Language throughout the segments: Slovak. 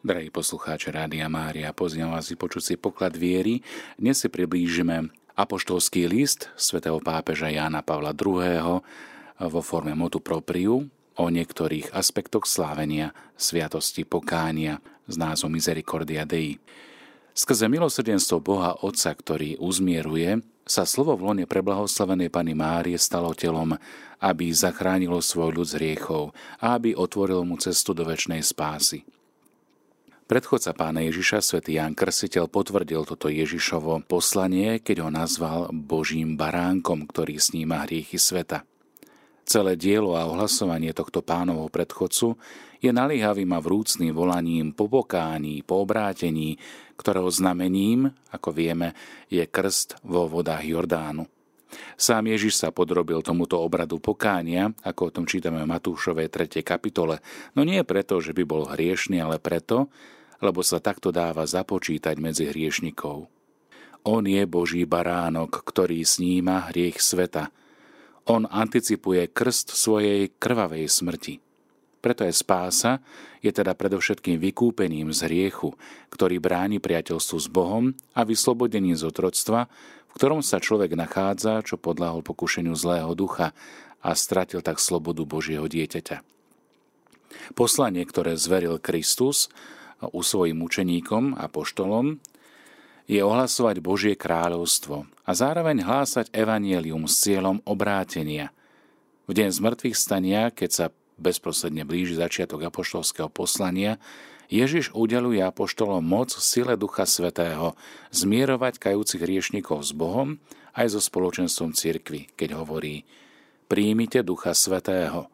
Drahí poslucháči Rádia Mária, pozývam vás vypočuť si poklad viery. Dnes si priblížime apoštolský list svätého pápeža Jána Pavla II. vo forme motu propriu o niektorých aspektoch slávenia sviatosti pokánia s názvom Misericordia Dei. Skrze milosrdenstvo Boha Otca, ktorý uzmieruje, sa slovo v lone preblahoslavenej Pany Márie stalo telom, aby zachránilo svoj ľud z hriechov a aby otvoril mu cestu do väčšnej spásy. Predchodca pána Ježiša, svätý Ján Krsiteľ, potvrdil toto Ježišovo poslanie, keď ho nazval Božím baránkom, ktorý sníma hriechy sveta. Celé dielo a ohlasovanie tohto pánovho predchodcu je naliehavým a vrúcným volaním po pokání, po obrátení, ktorého znamením, ako vieme, je krst vo vodách Jordánu. Sám Ježiš sa podrobil tomuto obradu pokánia, ako o tom čítame v Matúšovej 3. kapitole, no nie preto, že by bol hriešný, ale preto, lebo sa takto dáva započítať medzi hriešnikov. On je Boží baránok, ktorý sníma hriech sveta. On anticipuje krst svojej krvavej smrti. Preto je spása, je teda predovšetkým vykúpením z hriechu, ktorý bráni priateľstvu s Bohom a vyslobodením z otroctva, v ktorom sa človek nachádza, čo podľahol pokušeniu zlého ducha a stratil tak slobodu Božieho dieťaťa. Poslanie, ktoré zveril Kristus, u svojim učeníkom a poštolom, je ohlasovať Božie kráľovstvo a zároveň hlásať evanielium s cieľom obrátenia. V deň zmrtvých stania, keď sa bezprostredne blíži začiatok apoštolského poslania, Ježiš udeluje apoštolom moc sile Ducha Svetého zmierovať kajúcich riešnikov s Bohom aj so spoločenstvom cirkvy, keď hovorí Príjmite Ducha Svetého.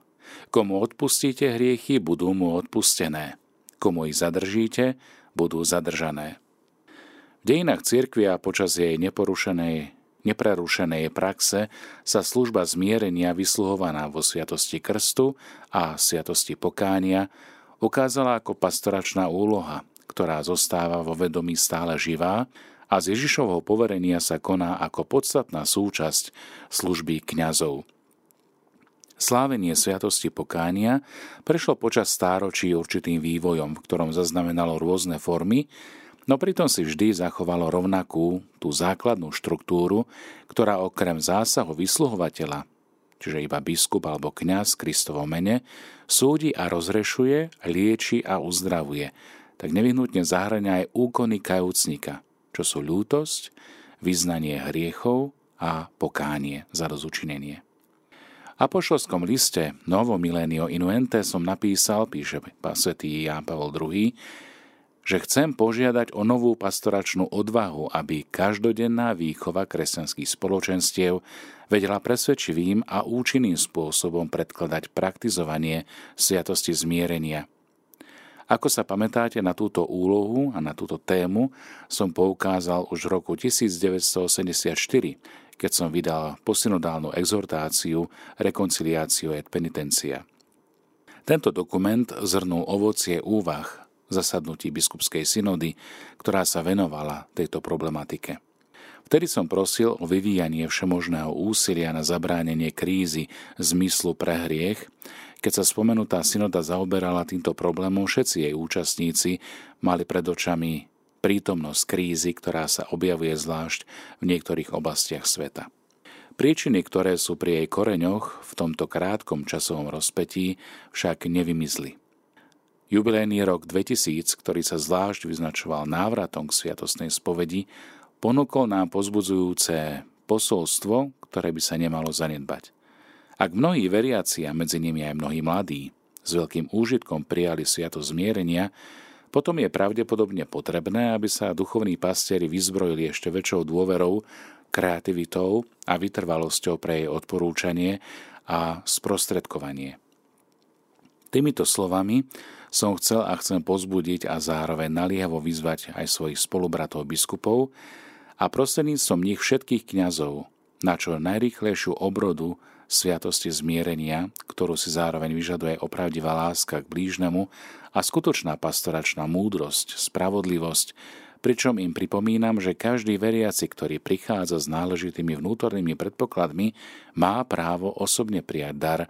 Komu odpustíte hriechy, budú mu odpustené komu ich zadržíte, budú zadržané. V dejinách cirkvi a počas jej neporušenej, neprerušenej praxe sa služba zmierenia vysluhovaná vo sviatosti krstu a sviatosti pokánia ukázala ako pastoračná úloha, ktorá zostáva vo vedomí stále živá a z Ježišovho poverenia sa koná ako podstatná súčasť služby kňazov. Slávenie Sviatosti pokánia prešlo počas stáročí určitým vývojom, v ktorom zaznamenalo rôzne formy, no pritom si vždy zachovalo rovnakú, tú základnú štruktúru, ktorá okrem zásahu vysluhovateľa, čiže iba biskup alebo kňaz Kristovo mene, súdi a rozrešuje, lieči a uzdravuje, tak nevyhnutne zahrania aj úkony kajúcnika, čo sú ľútosť, vyznanie hriechov a pokánie za rozučinenie apoštolskom liste Novo Milenio Inuente som napísal, píše svätý Ján Pavol II, že chcem požiadať o novú pastoračnú odvahu, aby každodenná výchova kresťanských spoločenstiev vedela presvedčivým a účinným spôsobom predkladať praktizovanie sviatosti zmierenia. Ako sa pamätáte na túto úlohu a na túto tému, som poukázal už v roku 1984, keď som vydal posynodálnu exhortáciu Reconciliáciu et penitencia. Tento dokument zhrnul ovocie úvah zasadnutí biskupskej synody, ktorá sa venovala tejto problematike. Vtedy som prosil o vyvíjanie všemožného úsilia na zabránenie krízy zmyslu pre hriech. Keď sa spomenutá synoda zaoberala týmto problémom, všetci jej účastníci mali pred očami prítomnosť krízy, ktorá sa objavuje zvlášť v niektorých oblastiach sveta. Príčiny, ktoré sú pri jej koreňoch v tomto krátkom časovom rozpetí, však nevymizli. Jubilejný rok 2000, ktorý sa zvlášť vyznačoval návratom k sviatostnej spovedi, ponúkol nám pozbudzujúce posolstvo, ktoré by sa nemalo zanedbať. Ak mnohí veriaci a medzi nimi aj mnohí mladí s veľkým úžitkom prijali sviatosť zmierenia, potom je pravdepodobne potrebné, aby sa duchovní pastieri vyzbrojili ešte väčšou dôverou, kreativitou a vytrvalosťou pre jej odporúčanie a sprostredkovanie. Týmito slovami som chcel a chcem pozbudiť a zároveň naliehavo vyzvať aj svojich spolubratov biskupov a prostredníctvom nich všetkých kňazov na čo najrýchlejšiu obrodu sviatosti zmierenia, ktorú si zároveň vyžaduje opravdivá láska k blížnemu a skutočná pastoračná múdrosť, spravodlivosť, pričom im pripomínam, že každý veriaci, ktorý prichádza s náležitými vnútornými predpokladmi, má právo osobne prijať dar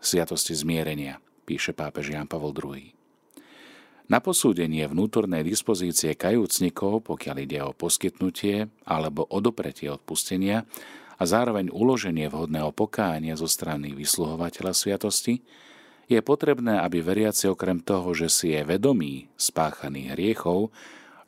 sviatosti zmierenia, píše pápež Jan Pavol II. Na posúdenie vnútornej dispozície kajúcnikov, pokiaľ ide o poskytnutie alebo odopretie odpustenia a zároveň uloženie vhodného pokánia zo strany vysluhovateľa sviatosti, je potrebné, aby veriaci okrem toho, že si je vedomý spáchaných hriechov,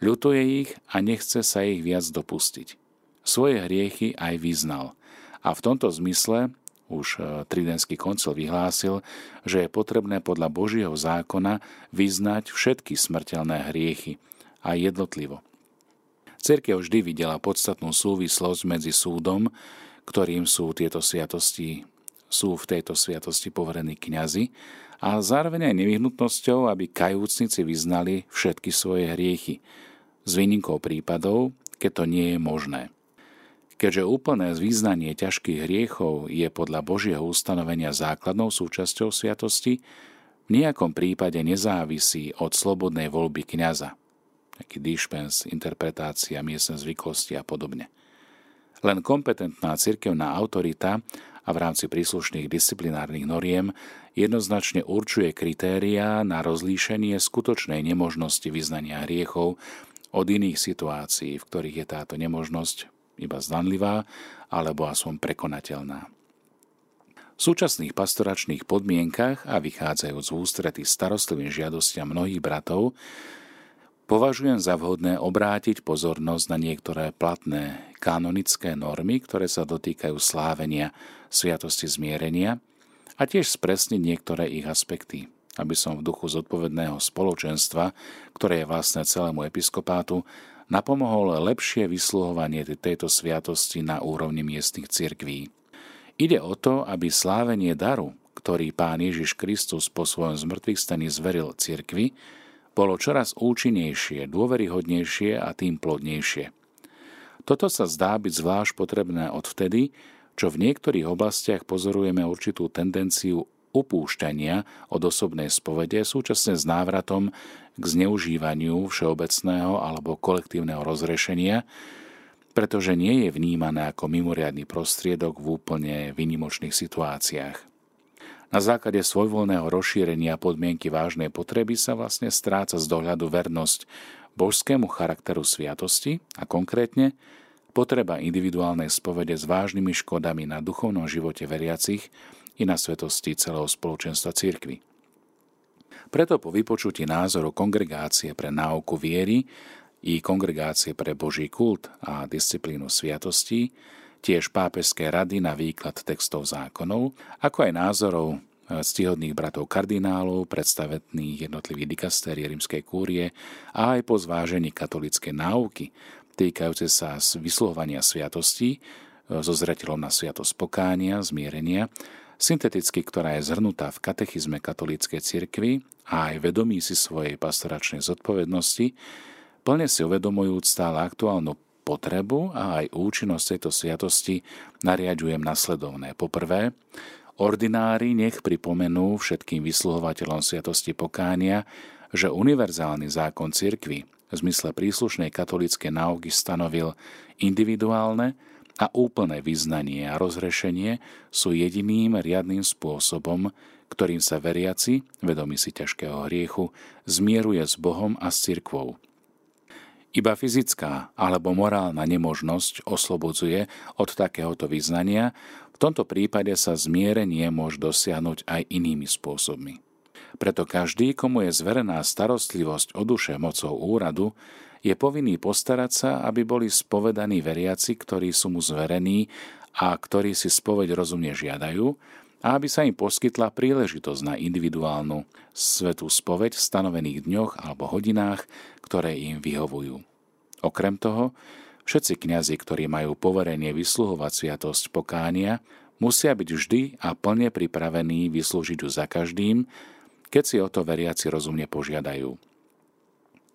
ľutuje ich a nechce sa ich viac dopustiť. Svoje hriechy aj vyznal. A v tomto zmysle už e, Tridentský koncil vyhlásil, že je potrebné podľa Božieho zákona vyznať všetky smrteľné hriechy a jednotlivo. Cerkev vždy videla podstatnú súvislosť medzi súdom, ktorým sú tieto sviatosti, sú v tejto sviatosti poverení kňazi a zároveň aj nevyhnutnosťou, aby kajúcnici vyznali všetky svoje hriechy, s výnimkou prípadov, keď to nie je možné. Keďže úplné význanie ťažkých hriechov je podľa Božieho ustanovenia základnou súčasťou sviatosti, v nejakom prípade nezávisí od slobodnej voľby kňaza, taký dišpens, interpretácia miestne zvyklosti a podobne. Len kompetentná cirkevná autorita a v rámci príslušných disciplinárnych noriem jednoznačne určuje kritériá na rozlíšenie skutočnej nemožnosti vyznania hriechov od iných situácií, v ktorých je táto nemožnosť iba zdanlivá alebo aspoň prekonateľná. V súčasných pastoračných podmienkach a vychádzajúc z ústrety starostlivým žiadostiam mnohých bratov, považujem za vhodné obrátiť pozornosť na niektoré platné kanonické normy, ktoré sa dotýkajú slávenia sviatosti zmierenia a tiež spresniť niektoré ich aspekty, aby som v duchu zodpovedného spoločenstva, ktoré je vlastné celému episkopátu, napomohol lepšie vysluhovanie tejto sviatosti na úrovni miestnych cirkví. Ide o to, aby slávenie daru, ktorý Pán Ježiš Kristus po svojom zmrtvých staní zveril cirkvi, bolo čoraz účinnejšie, dôveryhodnejšie a tým plodnejšie. Toto sa zdá byť zvlášť potrebné odvtedy, čo v niektorých oblastiach pozorujeme určitú tendenciu upúšťania od osobnej spovede súčasne s návratom k zneužívaniu všeobecného alebo kolektívneho rozrešenia, pretože nie je vnímané ako mimoriadný prostriedok v úplne vynimočných situáciách. Na základe svojvoľného rozšírenia podmienky vážnej potreby sa vlastne stráca z dohľadu vernosť božskému charakteru sviatosti a konkrétne potreba individuálnej spovede s vážnymi škodami na duchovnom živote veriacich i na svetosti celého spoločenstva cirkvy. Preto po vypočutí názoru kongregácie pre náuku viery i kongregácie pre Boží kult a disciplínu sviatostí, tiež pápežské rady na výklad textov zákonov, ako aj názorov ctihodných bratov kardinálov, predstavetných jednotlivých dikastérie rímskej kúrie a aj po zvážení katolické náuky týkajúce sa vyslovania sviatostí so zretelom na sviatosť pokánia, zmierenia synteticky, ktorá je zhrnutá v katechizme katolíckej cirkvi a aj vedomí si svojej pastoračnej zodpovednosti, plne si uvedomujúc stále aktuálnu potrebu a aj účinnosť tejto sviatosti nariadujem nasledovné. Poprvé, ordinári nech pripomenú všetkým vysluhovateľom sviatosti pokánia, že univerzálny zákon cirkvy v zmysle príslušnej katolíckej náuky stanovil individuálne a úplné vyznanie a rozrešenie sú jediným riadným spôsobom, ktorým sa veriaci, vedomí si ťažkého hriechu, zmieruje s Bohom a s cirkvou. Iba fyzická alebo morálna nemožnosť oslobodzuje od takéhoto vyznania, v tomto prípade sa zmierenie môže dosiahnuť aj inými spôsobmi. Preto každý, komu je zverená starostlivosť o duše mocou úradu, je povinný postarať sa, aby boli spovedaní veriaci, ktorí sú mu zverení a ktorí si spoveď rozumne žiadajú, a aby sa im poskytla príležitosť na individuálnu svetú spoveď v stanovených dňoch alebo hodinách, ktoré im vyhovujú. Okrem toho, všetci kňazi, ktorí majú poverenie vysluhovať sviatosť pokánia, musia byť vždy a plne pripravení vyslúžiť ju za každým, keď si o to veriaci rozumne požiadajú.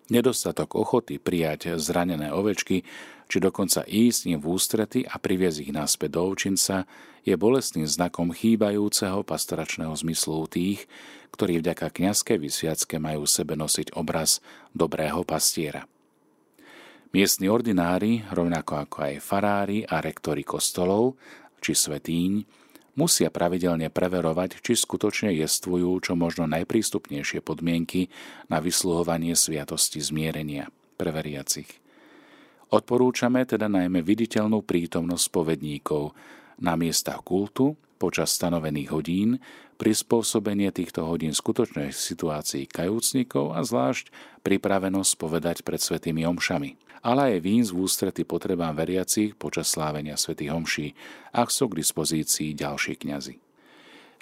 Nedostatok ochoty prijať zranené ovečky, či dokonca ísť im v ústrety a priviesť ich naspäť do ovčinca, je bolestným znakom chýbajúceho pastoračného zmyslu tých, ktorí vďaka kniazkej vysviacke majú sebe nosiť obraz dobrého pastiera. Miestni ordinári, rovnako ako aj farári a rektori kostolov, či svetíň, musia pravidelne preverovať, či skutočne jestvujú čo možno najprístupnejšie podmienky na vysluhovanie sviatosti zmierenia pre veriacich. Odporúčame teda najmä viditeľnú prítomnosť spovedníkov na miestach kultu počas stanovených hodín, prispôsobenie týchto hodín skutočnej situácii kajúcnikov a zvlášť pripravenosť povedať pred svetými omšami ale aj vín v ústrety potrebám veriacich počas slávenia svätých homší, ak sú k dispozícii ďalší kňazi.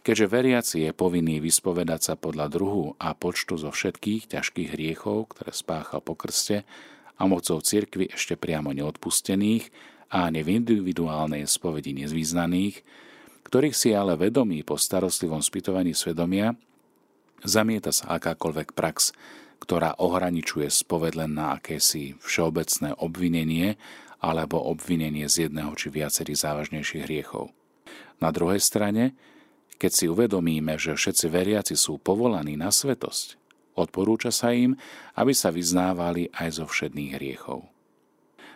Keďže veriaci je povinný vyspovedať sa podľa druhu a počtu zo všetkých ťažkých hriechov, ktoré spáchal po krste a mocou cirkvy ešte priamo neodpustených a ani v individuálnej spovedi nezvýznaných, ktorých si ale vedomí po starostlivom spytovaní svedomia, zamieta sa akákoľvek prax, ktorá ohraničuje spoved na akési všeobecné obvinenie alebo obvinenie z jedného či viacerých závažnejších hriechov. Na druhej strane, keď si uvedomíme, že všetci veriaci sú povolaní na svetosť, odporúča sa im, aby sa vyznávali aj zo všedných hriechov.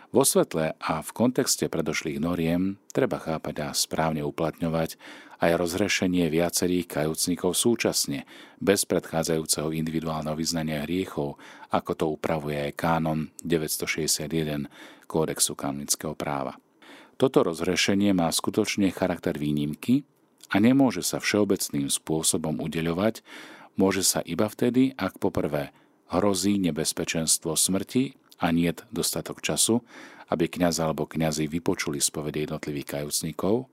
Vo svetle a v kontexte predošlých noriem treba chápať a správne uplatňovať aj rozhrešenie viacerých kajúcnikov súčasne, bez predchádzajúceho individuálneho vyznania hriechov, ako to upravuje aj kánon 961 Kódexu kanonického práva. Toto rozhrešenie má skutočne charakter výnimky a nemôže sa všeobecným spôsobom udeľovať, môže sa iba vtedy, ak poprvé hrozí nebezpečenstvo smrti a nie dostatok času, aby kňaz alebo kňazi vypočuli spovede jednotlivých kajúcnikov.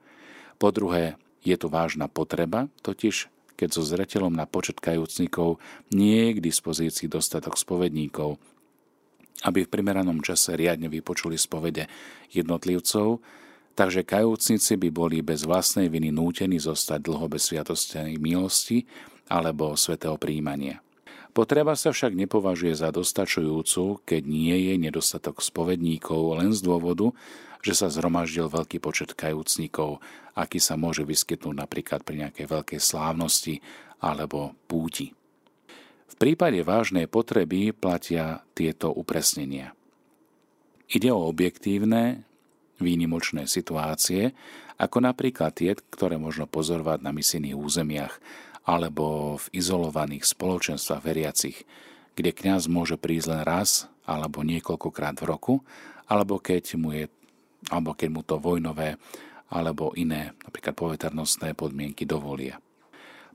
Po druhé, je tu vážna potreba, totiž keď so zretelom na počet kajúcnikov nie je k dispozícii dostatok spovedníkov, aby v primeranom čase riadne vypočuli spovede jednotlivcov, takže kajúcnici by boli bez vlastnej viny nútení zostať dlho bez sviatosti milosti alebo svetého príjmania. Potreba sa však nepovažuje za dostačujúcu, keď nie je nedostatok spovedníkov len z dôvodu, že sa zhromaždil veľký počet kajúcnikov, aký sa môže vyskytnúť napríklad pri nejakej veľkej slávnosti alebo púti. V prípade vážnej potreby platia tieto upresnenia. Ide o objektívne, výnimočné situácie, ako napríklad tie, ktoré možno pozorovať na misijných územiach, alebo v izolovaných spoločenstvách veriacich, kde kňaz môže prísť len raz alebo niekoľkokrát v roku, alebo keď mu, je, alebo keď mu to vojnové alebo iné, napríklad poveternostné podmienky dovolia.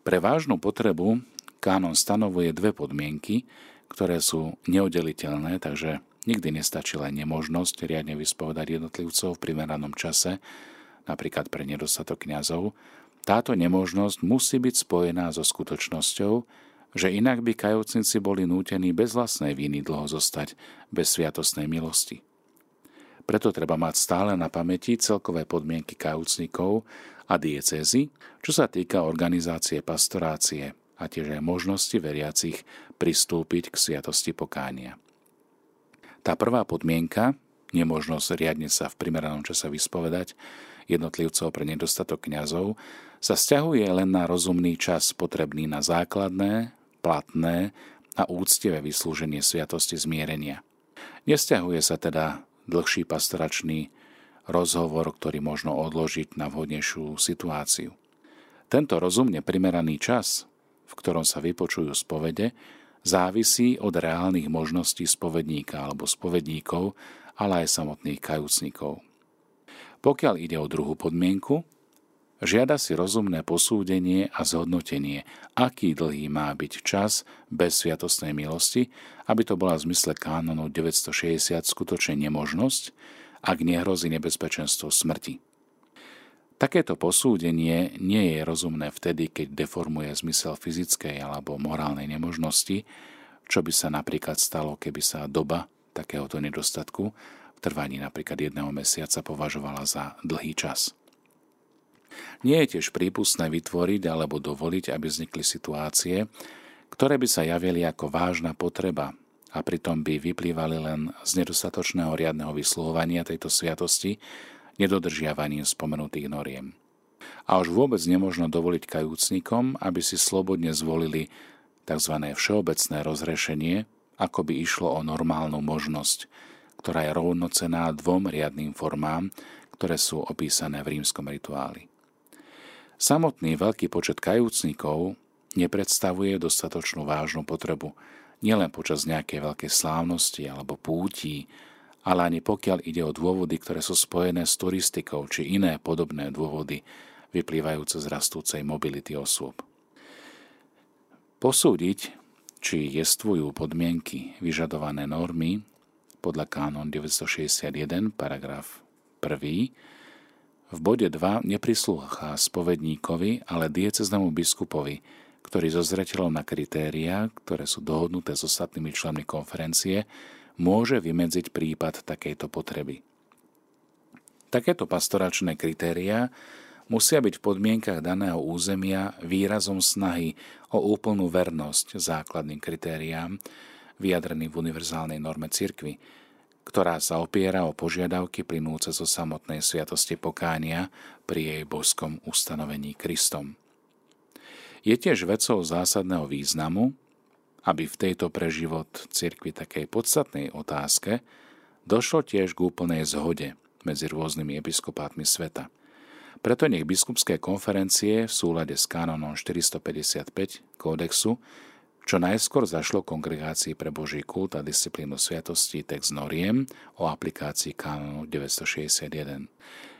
Pre vážnu potrebu kánon stanovuje dve podmienky, ktoré sú neoddeliteľné, takže nikdy nestačí len nemožnosť riadne vyspovedať jednotlivcov v primeranom čase, napríklad pre nedostatok kňazov, táto nemožnosť musí byť spojená so skutočnosťou, že inak by kajúcnici boli nútení bez vlastnej viny dlho zostať bez sviatostnej milosti. Preto treba mať stále na pamäti celkové podmienky kajúcnikov a diecézy, čo sa týka organizácie pastorácie a tiež aj možnosti veriacich pristúpiť k sviatosti pokánia. Tá prvá podmienka, nemožnosť riadne sa v primeranom čase vyspovedať, jednotlivcov pre nedostatok kňazov, sa stiahuje len na rozumný čas potrebný na základné, platné a úctivé vyslúženie sviatosti zmierenia. Nestiahuje sa teda dlhší pastoračný rozhovor, ktorý možno odložiť na vhodnejšiu situáciu. Tento rozumne primeraný čas, v ktorom sa vypočujú spovede, závisí od reálnych možností spovedníka alebo spovedníkov, ale aj samotných kajúcnikov. Pokiaľ ide o druhú podmienku, žiada si rozumné posúdenie a zhodnotenie, aký dlhý má byť čas bez sviatostnej milosti, aby to bola v zmysle kánonu 960 skutočne nemožnosť, ak nehrozí nebezpečenstvo smrti. Takéto posúdenie nie je rozumné vtedy, keď deformuje zmysel fyzickej alebo morálnej nemožnosti, čo by sa napríklad stalo, keby sa doba takéhoto nedostatku trvaní napríklad jedného mesiaca považovala za dlhý čas. Nie je tiež prípustné vytvoriť alebo dovoliť, aby vznikli situácie, ktoré by sa javili ako vážna potreba a pritom by vyplývali len z nedostatočného riadneho vysluhovania tejto sviatosti nedodržiavaním spomenutých noriem. A už vôbec nemožno dovoliť kajúcnikom, aby si slobodne zvolili tzv. všeobecné rozrešenie, ako by išlo o normálnu možnosť, ktorá je rovnocená dvom riadným formám, ktoré sú opísané v rímskom rituáli. Samotný veľký počet kajúcnikov nepredstavuje dostatočnú vážnu potrebu nielen počas nejakej veľkej slávnosti alebo púti, ale ani pokiaľ ide o dôvody, ktoré sú spojené s turistikou či iné podobné dôvody vyplývajúce z rastúcej mobility osôb. Posúdiť, či jestvujú podmienky vyžadované normy podľa kánon 961, paragraf 1, v bode 2 neprislúcha spovedníkovi, ale dieceznému biskupovi, ktorý so zreteľom na kritériá, ktoré sú dohodnuté s ostatnými členmi konferencie, môže vymedziť prípad takejto potreby. Takéto pastoračné kritériá musia byť v podmienkach daného územia výrazom snahy o úplnú vernosť základným kritériám, vyjadrený v univerzálnej norme cirkvy, ktorá sa opiera o požiadavky plynúce zo samotnej sviatosti pokánia pri jej boskom ustanovení Kristom. Je tiež vecou zásadného významu, aby v tejto pre život cirkvi takej podstatnej otázke došlo tiež k úplnej zhode medzi rôznymi episkopátmi sveta. Preto nech biskupské konferencie v súlade s kanonom 455 kódexu čo najskôr zašlo kongregácii pre Boží kult a disciplínu sviatosti text noriem o aplikácii kanonu 961,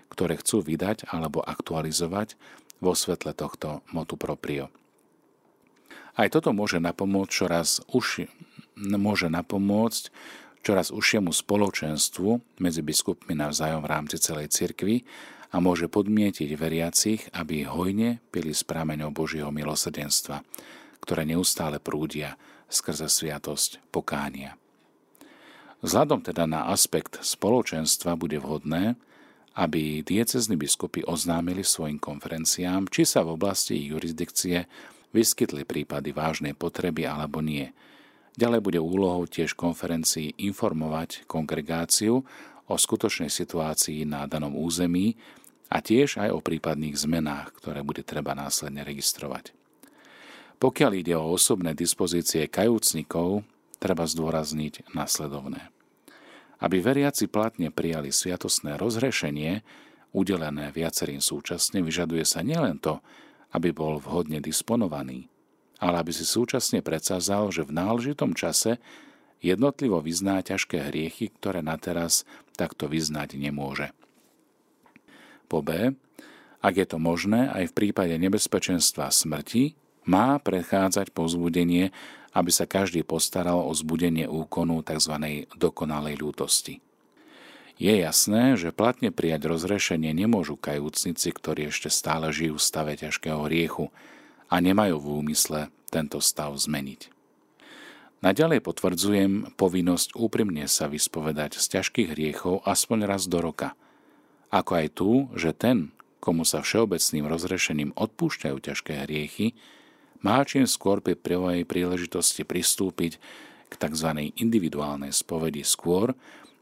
ktoré chcú vydať alebo aktualizovať vo svetle tohto motu proprio. Aj toto môže napomôcť čoraz, uši, môže napomôcť čoraz užšiemu spoločenstvu medzi biskupmi navzájom v rámci celej cirkvi a môže podmietiť veriacich, aby hojne pili z prameňov Božieho milosrdenstva, ktoré neustále prúdia skrze sviatosť pokánia. Vzhľadom teda na aspekt spoločenstva bude vhodné, aby diecezny biskupy oznámili svojim konferenciám, či sa v oblasti jurisdikcie vyskytli prípady vážnej potreby alebo nie. Ďalej bude úlohou tiež konferencii informovať kongregáciu o skutočnej situácii na danom území a tiež aj o prípadných zmenách, ktoré bude treba následne registrovať. Pokiaľ ide o osobné dispozície kajúcnikov, treba zdôrazniť nasledovné. Aby veriaci platne prijali sviatosné rozhrešenie, udelené viacerým súčasne, vyžaduje sa nielen to, aby bol vhodne disponovaný, ale aby si súčasne predsazal, že v náležitom čase jednotlivo vyzná ťažké hriechy, ktoré na teraz takto vyznať nemôže. Po B, ak je to možné, aj v prípade nebezpečenstva smrti, má prechádzať povzbudenie, aby sa každý postaral o zbudenie úkonu tzv. dokonalej ľútosti. Je jasné, že platne prijať rozrešenie nemôžu kajúcnici, ktorí ešte stále žijú v stave ťažkého hriechu a nemajú v úmysle tento stav zmeniť. Naďalej potvrdzujem povinnosť úprimne sa vyspovedať z ťažkých hriechov aspoň raz do roka. Ako aj tu, že ten, komu sa všeobecným rozrešením odpúšťajú ťažké hriechy, má čím skôr pri prvej príležitosti pristúpiť k tzv. individuálnej spovedi skôr,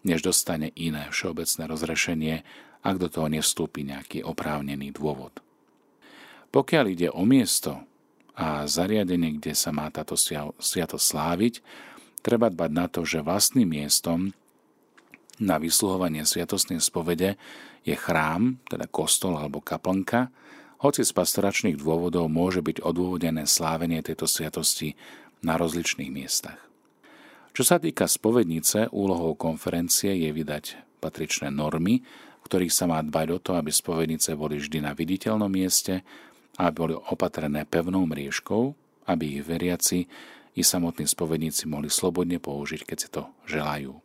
než dostane iné všeobecné rozrešenie, ak do toho nevstúpi nejaký oprávnený dôvod. Pokiaľ ide o miesto a zariadenie, kde sa má táto sviato sláviť, treba dbať na to, že vlastným miestom na vysluhovanie sviatostnej spovede je chrám, teda kostol alebo kaplnka, hoci z pastoračných dôvodov môže byť odôvodené slávenie tejto sviatosti na rozličných miestach. Čo sa týka spovednice, úlohou konferencie je vydať patričné normy, ktorých sa má dbať o to, aby spovednice boli vždy na viditeľnom mieste a boli opatrené pevnou mriežkou, aby ich veriaci i samotní spovedníci mohli slobodne použiť, keď si to želajú.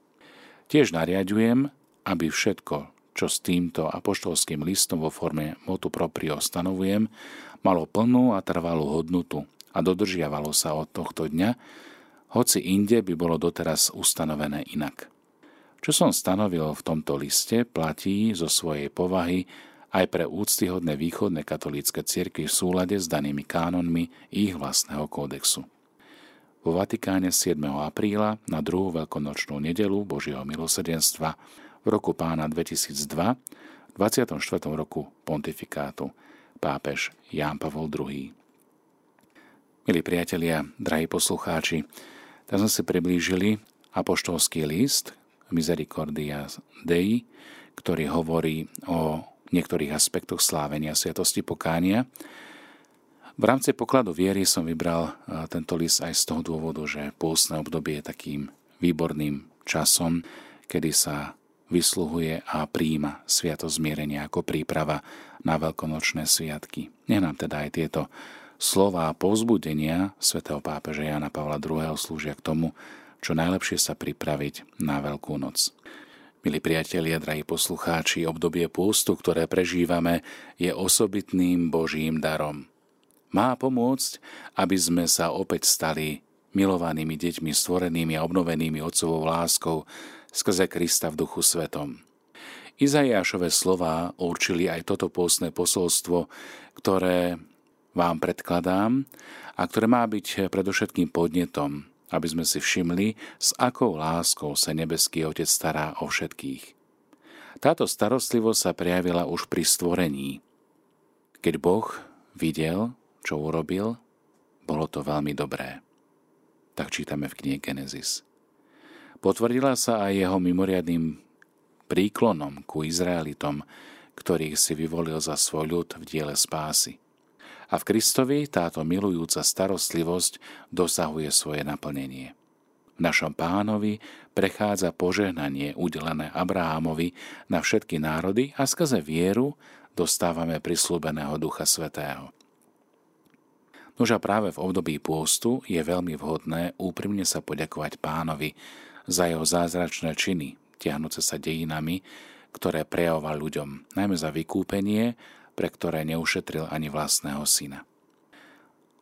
Tiež nariadujem, aby všetko, čo s týmto apoštolským listom vo forme motu proprio stanovujem, malo plnú a trvalú hodnotu a dodržiavalo sa od tohto dňa, hoci inde by bolo doteraz ustanovené inak. Čo som stanovil v tomto liste, platí zo svojej povahy aj pre úctyhodné východné katolícke cirkvi v súlade s danými kánonmi ich vlastného kódexu. Vo Vatikáne 7. apríla na druhú veľkonočnú nedelu Božieho milosrdenstva v roku pána 2002, v 24. roku pontifikátu pápež Ján Pavol II. Milí priatelia, drahí poslucháči, tak sme si priblížili apoštolský list Misericordia Dei, ktorý hovorí o niektorých aspektoch slávenia Sviatosti pokánia. V rámci pokladu viery som vybral tento list aj z toho dôvodu, že pôstne obdobie je takým výborným časom, kedy sa vysluhuje a príjima sviato zmierenia ako príprava na veľkonočné sviatky. Nech nám teda aj tieto slova povzbudenia svätého pápeža Jana Pavla II. slúžia k tomu, čo najlepšie sa pripraviť na Veľkú noc. Milí priatelia, drahí poslucháči, obdobie pôstu, ktoré prežívame, je osobitným Božím darom. Má pomôcť, aby sme sa opäť stali milovanými deťmi, stvorenými a obnovenými Otcovou láskou skrze Krista v Duchu Svetom. Izajášové slová určili aj toto pôstne posolstvo, ktoré vám predkladám a ktoré má byť predovšetkým podnetom aby sme si všimli, s akou láskou sa nebeský Otec stará o všetkých. Táto starostlivosť sa prejavila už pri stvorení. Keď Boh videl, čo urobil, bolo to veľmi dobré. Tak čítame v knihe Genesis. Potvrdila sa aj jeho mimoriadným príklonom ku Izraelitom, ktorých si vyvolil za svoj ľud v diele spásy. A v Kristovi táto milujúca starostlivosť dosahuje svoje naplnenie. V našom pánovi prechádza požehnanie udelené Abrahámovi na všetky národy a skrze vieru dostávame prislúbeného Ducha Svetého. Nož a práve v období pôstu je veľmi vhodné úprimne sa poďakovať pánovi za jeho zázračné činy, tiahnuce sa dejinami, ktoré prejavoval ľuďom, najmä za vykúpenie pre ktoré neušetril ani vlastného syna.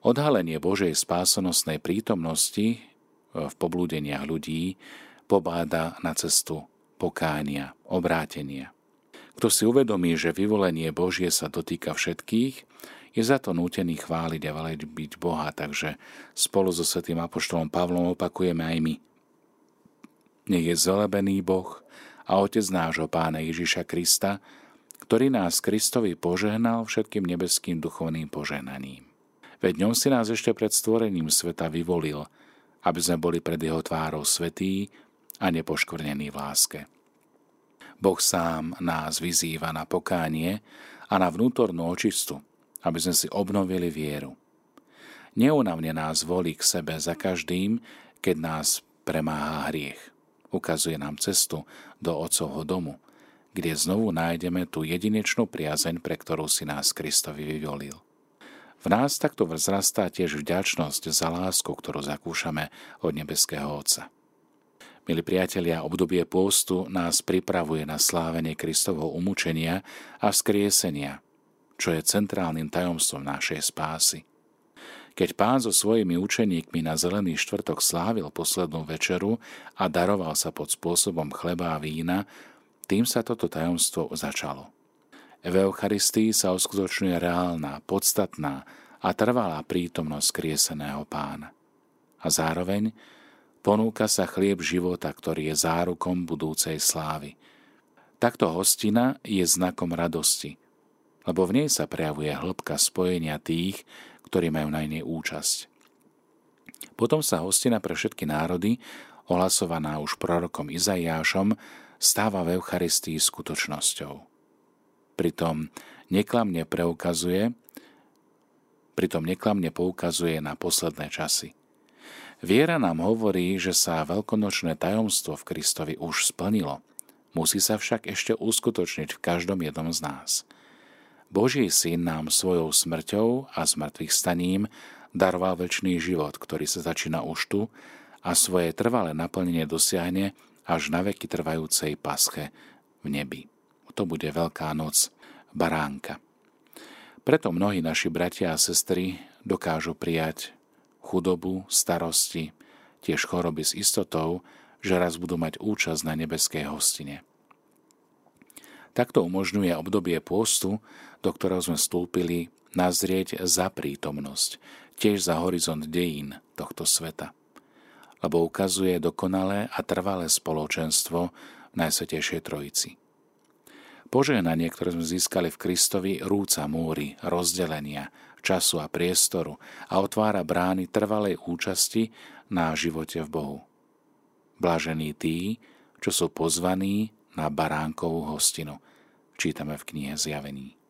Odhalenie Božej spásonosnej prítomnosti e, v poblúdeniach ľudí pobáda na cestu pokánia, obrátenia. Kto si uvedomí, že vyvolenie Božie sa dotýka všetkých, je za to nútený chváliť a veliť byť Boha, takže spolu so svetým apoštolom Pavlom opakujeme aj my. Nech je zelebený Boh a Otec nášho Pána Ježiša Krista, ktorý nás Kristovi požehnal všetkým nebeským duchovným požehnaním. Veď ňom si nás ešte pred stvorením sveta vyvolil, aby sme boli pred jeho tvárou svetí a nepoškvrnení v láske. Boh sám nás vyzýva na pokánie a na vnútornú očistu, aby sme si obnovili vieru. Neunavne nás volí k sebe za každým, keď nás premáha hriech. Ukazuje nám cestu do Otcovho domu – kde znovu nájdeme tú jedinečnú priazeň, pre ktorú si nás Kristovi vyvolil. V nás takto vzrastá tiež vďačnosť za lásku, ktorú zakúšame od nebeského Otca. Milí priatelia, obdobie pôstu nás pripravuje na slávenie Kristovho umúčenia a vzkriesenia, čo je centrálnym tajomstvom našej spásy. Keď pán so svojimi učeníkmi na zelený štvrtok slávil poslednú večeru a daroval sa pod spôsobom chleba a vína, tým sa toto tajomstvo začalo. V Eucharistii sa uskutočňuje reálna, podstatná a trvalá prítomnosť krieseného pána. A zároveň ponúka sa chlieb života, ktorý je zárukom budúcej slávy. Takto hostina je znakom radosti, lebo v nej sa prejavuje hĺbka spojenia tých, ktorí majú na nej účasť. Potom sa hostina pre všetky národy, ohlasovaná už prorokom Izaiášom, stáva v Eucharistii skutočnosťou. Pritom neklamne preukazuje, pritom neklamne poukazuje na posledné časy. Viera nám hovorí, že sa veľkonočné tajomstvo v Kristovi už splnilo. Musí sa však ešte uskutočniť v každom jednom z nás. Boží syn nám svojou smrťou a smrtvých staním daroval väčší život, ktorý sa začína už tu a svoje trvalé naplnenie dosiahne až na veky trvajúcej pasche v nebi. To bude Veľká noc baránka. Preto mnohí naši bratia a sestry dokážu prijať chudobu, starosti, tiež choroby s istotou, že raz budú mať účasť na nebeskej hostine. Takto umožňuje obdobie pôstu, do ktorého sme vstúpili, nazrieť za prítomnosť, tiež za horizont dejín tohto sveta lebo ukazuje dokonalé a trvalé spoločenstvo Najsvetejšej Trojici. Požehnanie, ktoré sme získali v Kristovi, rúca múry, rozdelenia, času a priestoru a otvára brány trvalej účasti na živote v Bohu. Blažení tí, čo sú pozvaní na baránkovú hostinu. čítame v knihe Zjavení.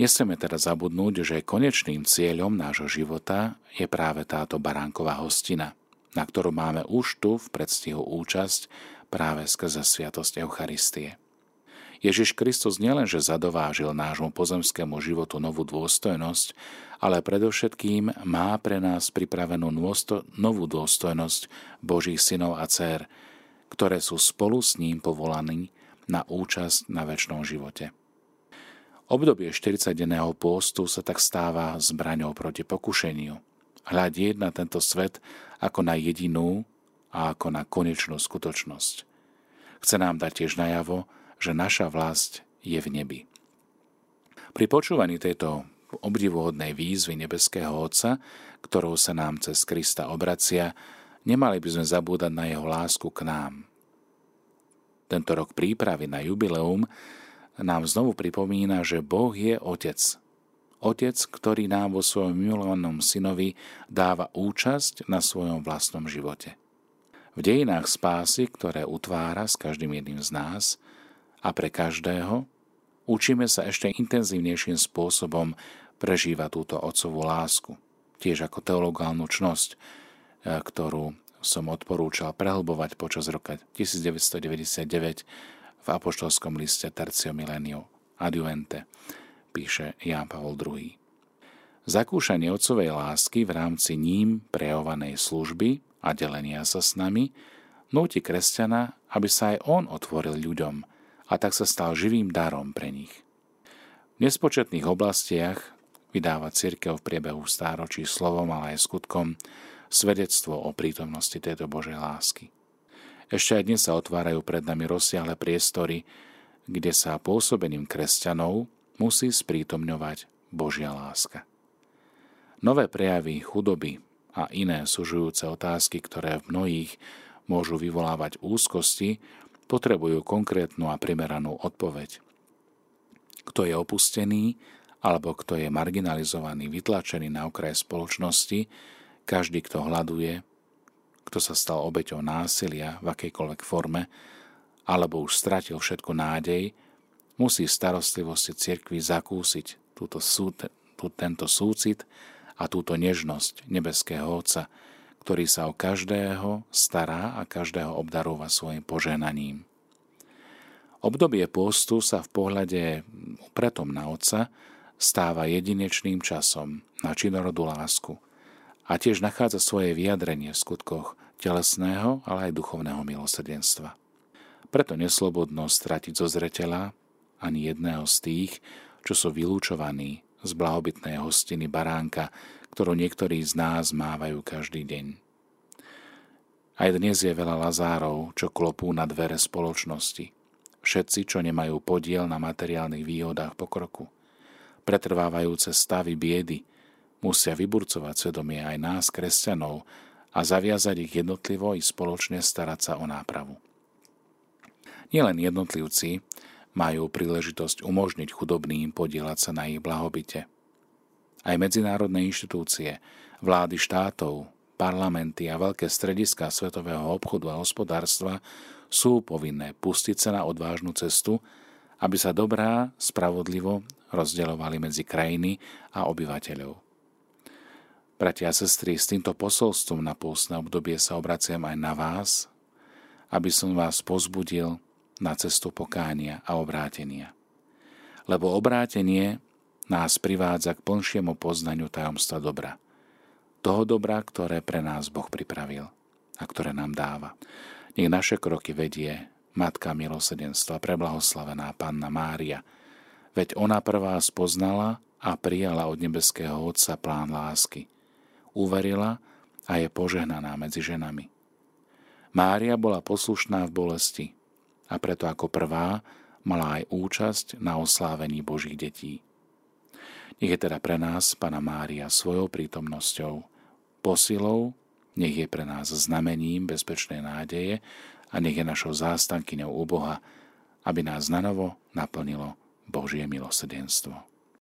Nesmieme teda zabudnúť, že konečným cieľom nášho života je práve táto baránková hostina, na ktorú máme už tu v predstihu účasť práve skrze sviatosť Eucharistie. Ježiš Kristus nielenže zadovážil nášmu pozemskému životu novú dôstojnosť, ale predovšetkým má pre nás pripravenú novú dôstojnosť Božích synov a dcer, ktoré sú spolu s ním povolaní na účasť na väčšnom živote. Obdobie 40-denného pôstu sa tak stáva zbraňou proti pokušeniu. Hľadieť na tento svet ako na jedinú a ako na konečnú skutočnosť. Chce nám dať tiež najavo, že naša vlast je v nebi. Pri počúvaní tejto obdivuhodnej výzvy nebeského Otca, ktorou sa nám cez Krista obracia, nemali by sme zabúdať na jeho lásku k nám. Tento rok prípravy na jubileum nám znovu pripomína, že Boh je Otec. Otec, ktorý nám vo svojom milovanom synovi dáva účasť na svojom vlastnom živote. V dejinách spásy, ktoré utvára s každým jedným z nás a pre každého, učíme sa ešte intenzívnejším spôsobom prežívať túto otcovú lásku, tiež ako teologálnu čnosť, e, ktorú som odporúčal prehlbovať počas roka 1999 v apoštolskom liste Tercio Milenio Adiuente, píše Ján Pavol II. Zakúšanie otcovej lásky v rámci ním prejavovanej služby a delenia sa s nami núti kresťana, aby sa aj on otvoril ľuďom a tak sa stal živým darom pre nich. V nespočetných oblastiach vydáva církev v priebehu stáročí slovom, ale aj skutkom svedectvo o prítomnosti tejto Božej lásky. Ešte aj dnes sa otvárajú pred nami rozsiahle priestory, kde sa pôsobením kresťanov musí sprítomňovať Božia láska. Nové prejavy chudoby a iné sužujúce otázky, ktoré v mnohých môžu vyvolávať úzkosti, potrebujú konkrétnu a primeranú odpoveď. Kto je opustený alebo kto je marginalizovaný, vytlačený na okraj spoločnosti, každý, kto hľaduje, kto sa stal obeťou násilia v akejkoľvek forme, alebo už stratil všetko nádej, musí starostlivosti cirkvi zakúsiť túto súd, tú, tento súcit a túto nežnosť nebeského Otca, ktorý sa o každého stará a každého obdarúva svojim poženaním. Obdobie postu sa v pohľade pretom na Otca stáva jedinečným časom na činorodú lásku – a tiež nachádza svoje vyjadrenie v skutkoch telesného, ale aj duchovného milosrdenstva. Preto neslobodno stratiť zo zreteľa ani jedného z tých, čo sú vylúčovaní z blahobytnej hostiny baránka, ktorú niektorí z nás mávajú každý deň. Aj dnes je veľa lazárov, čo klopú na dvere spoločnosti. Všetci, čo nemajú podiel na materiálnych výhodách pokroku. Pretrvávajúce stavy biedy, musia vyburcovať svedomie aj nás, kresťanov, a zaviazať ich jednotlivo i spoločne starať sa o nápravu. Nielen jednotlivci majú príležitosť umožniť chudobným podielať sa na ich blahobite. Aj medzinárodné inštitúcie, vlády štátov, parlamenty a veľké strediská svetového obchodu a hospodárstva sú povinné pustiť sa na odvážnu cestu, aby sa dobrá spravodlivo rozdeľovali medzi krajiny a obyvateľov. Bratia a sestry, s týmto posolstvom na pôstne obdobie sa obraciam aj na vás, aby som vás pozbudil na cestu pokánia a obrátenia. Lebo obrátenie nás privádza k plnšiemu poznaniu tajomstva dobra. Toho dobra, ktoré pre nás Boh pripravil a ktoré nám dáva. Nech naše kroky vedie Matka milosedenstva, preblahoslavená Panna Mária, veď ona prvá spoznala a prijala od nebeského Otca plán lásky – uverila a je požehnaná medzi ženami. Mária bola poslušná v bolesti a preto ako prvá mala aj účasť na oslávení Božích detí. Nech je teda pre nás Pana Mária svojou prítomnosťou, posilou, nech je pre nás znamením bezpečnej nádeje a nech je našou zástankyňou u Boha, aby nás nanovo naplnilo Božie milosrdenstvo.